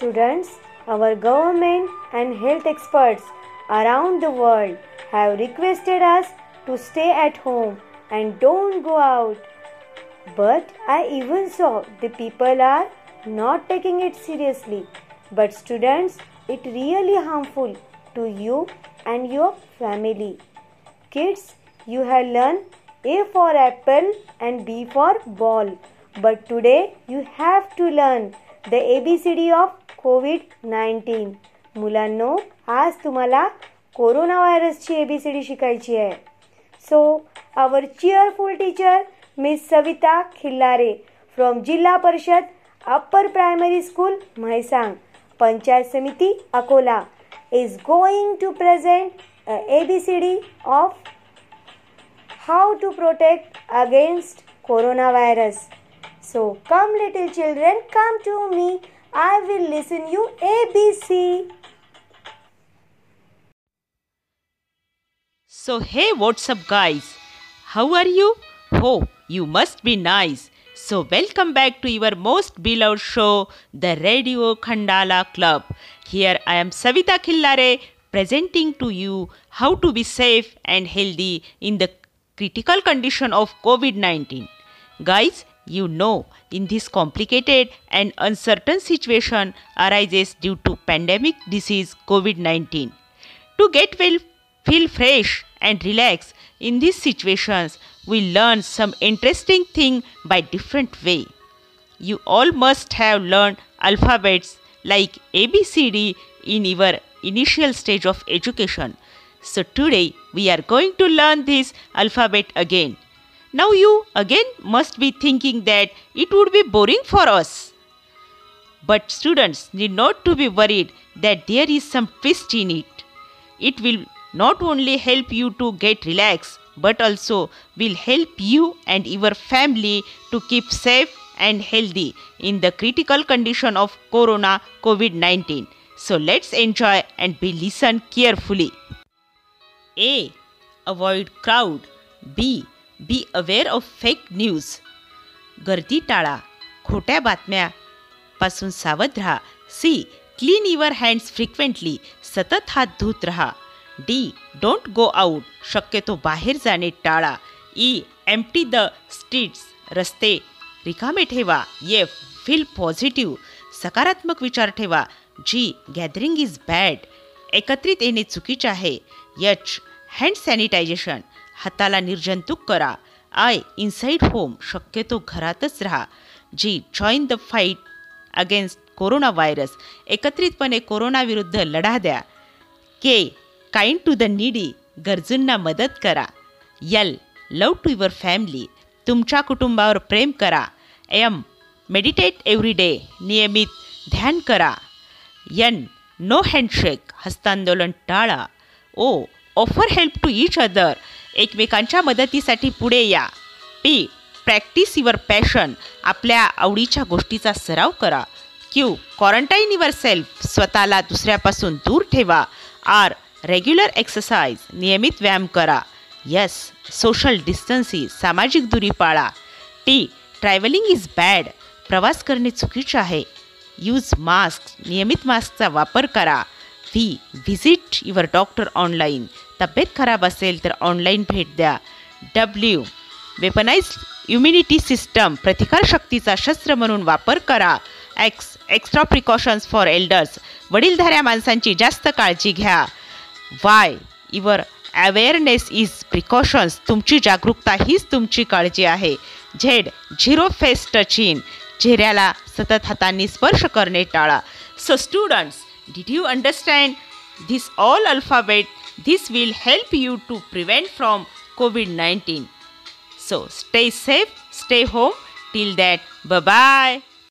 Students, our government and health experts around the world have requested us to stay at home and don't go out. But I even saw the people are not taking it seriously. But students, it really harmful to you and your family. Kids, you have learned A for apple and B for ball. But today you have to learn the ABCD of COVID nineteen. मुलांनो आज तुम्हाला corona व्हायरसची A B C D शिकायची आहे. So our cheerful teacher miss Savita Khillare from Zilla Parishad upper primary school Mhaisang Panchayat Samiti Akola is going to present A B C D of how to protect against corona virus so come little children come to me I will listen you ABC. So hey what's up guys? How are you? Oh, you must be nice. So welcome back to your most beloved show, the Radio Khandala Club. Here I am Savita Khillare presenting to you how to be safe and healthy in the critical condition of COVID-19. Guys, you know, in this complicated and uncertain situation arises due to pandemic disease COVID-19. To get well, feel fresh and relax in these situations, we learn some interesting thing by different way. You all must have learned alphabets like ABCD in your initial stage of education. So today we are going to learn this alphabet again. Now you again must be thinking that it would be boring for us. But students need not to be worried that there is some twist in it. It will not only help you to get relaxed but also will help you and your family to keep safe and healthy in the critical condition of corona covid-19 so let's enjoy and be listen carefully. A. Avoid crowd. B be aware of fake news गर्दी टाळा. खोट्या बातम्यापासून सावध राहा. C clean your hands frequently सतत हात धुत राहा. डी डोंट गो आऊट शक्यतो बाहेर जाणे टाळा. ई एम्प्टी द स्ट्रीट्स रस्ते. रिकामे ठेवा. येफ फील पॉझिटिव्ह सकारात्मक विचार ठेवा. जी गॅदरिंग इज बॅड एकत्रित येणे चुकीचे आहे. यच हँड सॅनिटायझेशन हाताला निर्जंतुक करा. आय इनसाईड होम शक्यतो घरातच राहा. G join the fight against corona virus. एकत्रितपणे कोरोनाविरुद्ध लढा द्या. K kind to the needy गरजूंना मदत करा. L love to your family तुमच्या कुटुंबावर प्रेम करा. एम मेडिटेट एव्हरी डे नियमित ध्यान करा. यन नो हँडशेक हस्तांदोलन टाळा. O offer help to each other. एकमेकांच्या मदतीसाठी पुढे या. पी प्रॅक्टिस युअर पॅशन आपल्या आवडीच्या गोष्टीचा सराव करा. क्यू क्वारंटाईन युअर सेल्फ स्वतःला दुसऱ्यापासून दूर ठेवा. आर रेग्युलर एक्सरसाइज नियमित व्यायाम करा. यस सोशल डिस्टन्सी सामाजिक दूरी पाळा. टी ट्रॅव्हलिंग इज बॅड प्रवास करणे चुकीचे आहे. यूज मास्क नियमित मास्कचा वापर करा. V visit your doctor online तब्येत खराब असेल तर ऑनलाईन भेट द्या. डब्ल्यू वेपनाइज इम्युनिटी सिस्टम प्रतिकारशक्तीचा शस्त्र म्हणून वापर करा. X extra precautions for elders वडीलधाऱ्या माणसांची जास्त काळजी घ्या. Y your awareness is precautions तुमची जागरूकता हीच तुमची काळजी आहे. Z zero face touch in चेहऱ्याला सतत हातांनी स्पर्श करणे टाळा. So students did you understand this all alphabet This will help you to prevent from COVID-19. So stay safe, stay home. Till that, bye-bye.